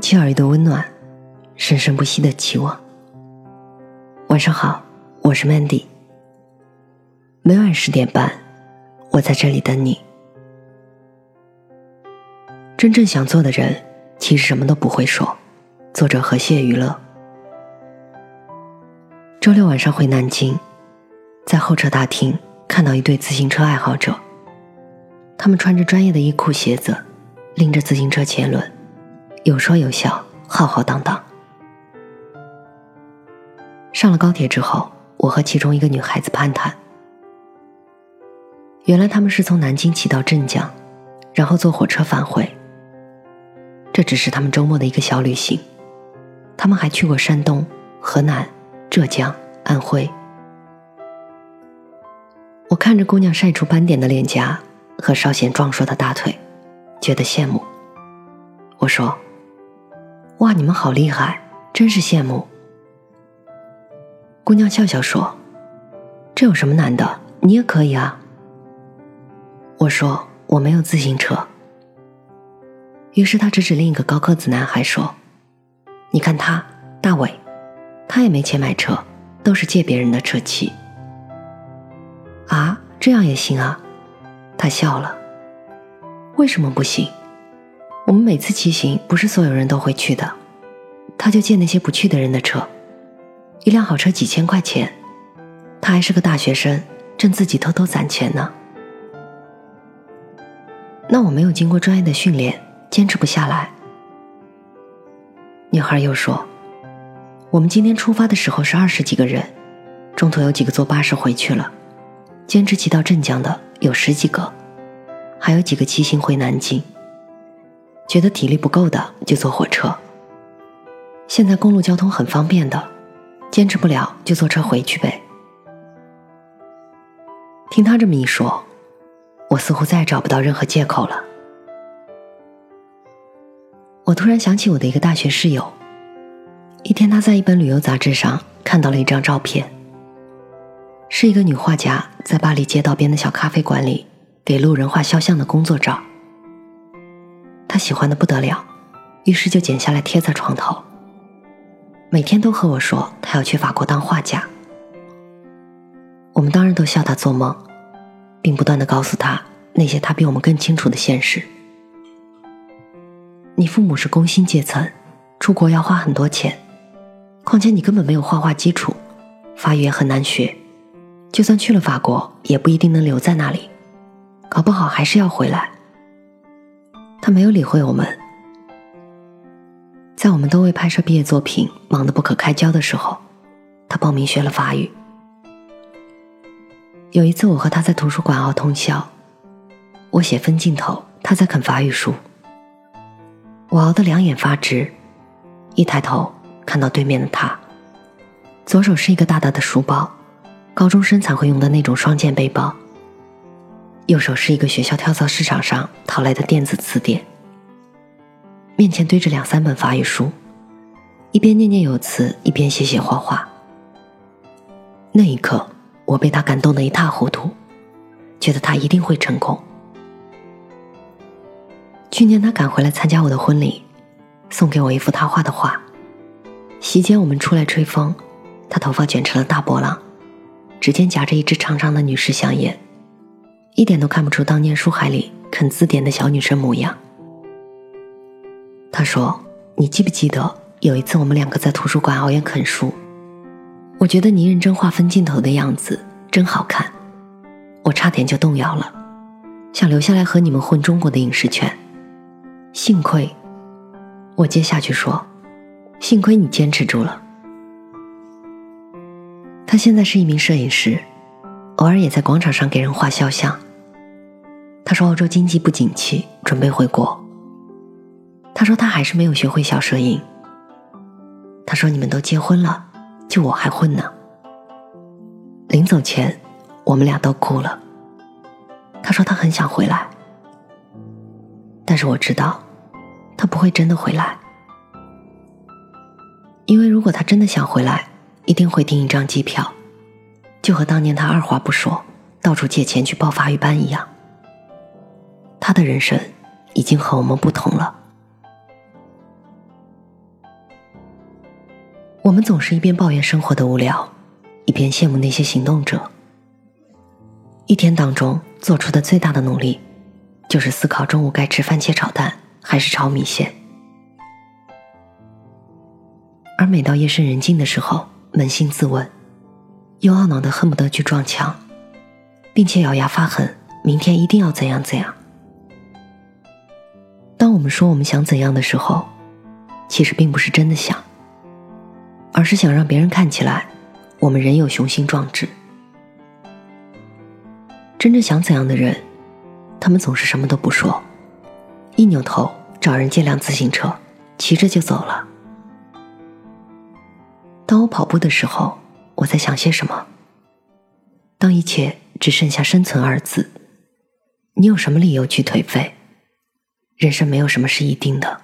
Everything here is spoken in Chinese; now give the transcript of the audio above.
期而遇的温暖，生生不息的期望。晚上好，我是 Mandy。每晚十点半，我在这里等你。真正想做的人，其实什么都不会说。作者何谢娱乐。周六晚上回南京，在候车大厅看到一对自行车爱好者，他们穿着专业的衣裤鞋子，拎着自行车前轮。有说有笑，浩浩荡荡。上了高铁之后，我和其中一个女孩子攀谈。原来他们是从南京骑到镇江，然后坐火车返回。这只是他们周末的一个小旅行。他们还去过山东、河南、浙江、安徽。我看着姑娘晒出斑点的脸颊和稍显壮硕的大腿，觉得羡慕。我说。哇，你们好厉害，真是羡慕。姑娘笑笑说：“这有什么难的？你也可以啊。”我说：“我没有自行车。”于是他指指另一个高个子男孩说：“你看他，大伟，他也没钱买车，都是借别人的车骑。”啊，这样也行啊？他笑了。为什么不行？我们每次骑行，不是所有人都会去的，他就借那些不去的人的车，一辆好车几千块钱，他还是个大学生，正自己偷偷攒钱呢。那我没有经过专业的训练，坚持不下来。女孩又说：“我们今天出发的时候是二十几个人，中途有几个坐巴士回去了，坚持骑到镇江的有十几个，还有几个骑行回南京。”觉得体力不够的就坐火车。现在公路交通很方便的，坚持不了就坐车回去呗。听他这么一说，我似乎再也找不到任何借口了。我突然想起我的一个大学室友，一天他在一本旅游杂志上看到了一张照片，是一个女画家在巴黎街道边的小咖啡馆里给路人画肖像的工作照。他喜欢的不得了，于是就剪下来贴在床头。每天都和我说他要去法国当画家。我们当然都笑他做梦，并不断的告诉他那些他比我们更清楚的现实。你父母是工薪阶层，出国要花很多钱，况且你根本没有画画基础，法语也很难学，就算去了法国，也不一定能留在那里，搞不好还是要回来。他没有理会我们，在我们都为拍摄毕业作品忙得不可开交的时候，他报名学了法语。有一次，我和他在图书馆熬通宵，我写分镜头，他在啃法语书。我熬得两眼发直，一抬头看到对面的他，左手是一个大大的书包，高中生才会用的那种双肩背包。右手是一个学校跳蚤市场上淘来的电子词典，面前堆着两三本法语书，一边念念有词，一边写写画画。那一刻，我被他感动得一塌糊涂，觉得他一定会成功。去年他赶回来参加我的婚礼，送给我一幅他画的画。席间我们出来吹风，他头发卷成了大波浪，指尖夹着一支长长的女士香烟。一点都看不出当年书海里啃字典的小女生模样。他说：“你记不记得有一次我们两个在图书馆熬夜啃书？我觉得你认真划分镜头的样子真好看，我差点就动摇了，想留下来和你们混中国的影视圈。幸亏……我接下去说，幸亏你坚持住了。他现在是一名摄影师。”偶尔也在广场上给人画肖像。他说：“欧洲经济不景气，准备回国。”他说：“他还是没有学会小摄影。”他说：“你们都结婚了，就我还混呢。”临走前，我们俩都哭了。他说他很想回来，但是我知道，他不会真的回来，因为如果他真的想回来，一定会订一张机票。就和当年他二话不说，到处借钱去报法语班一样。他的人生已经和我们不同了。我们总是一边抱怨生活的无聊，一边羡慕那些行动者。一天当中做出的最大的努力，就是思考中午该吃番茄炒蛋还是炒米线。而每到夜深人静的时候，扪心自问，又懊恼的恨不得去撞墙，并且咬牙发狠，明天一定要怎样怎样。当我们说我们想怎样的时候，其实并不是真的想，而是想让别人看起来我们仍有雄心壮志。真正想怎样的人，他们总是什么都不说，一扭头找人借辆自行车，骑着就走了。当我跑步的时候，我在想些什么？当一切只剩下生存二字，你有什么理由去颓废？人生没有什么是一定的。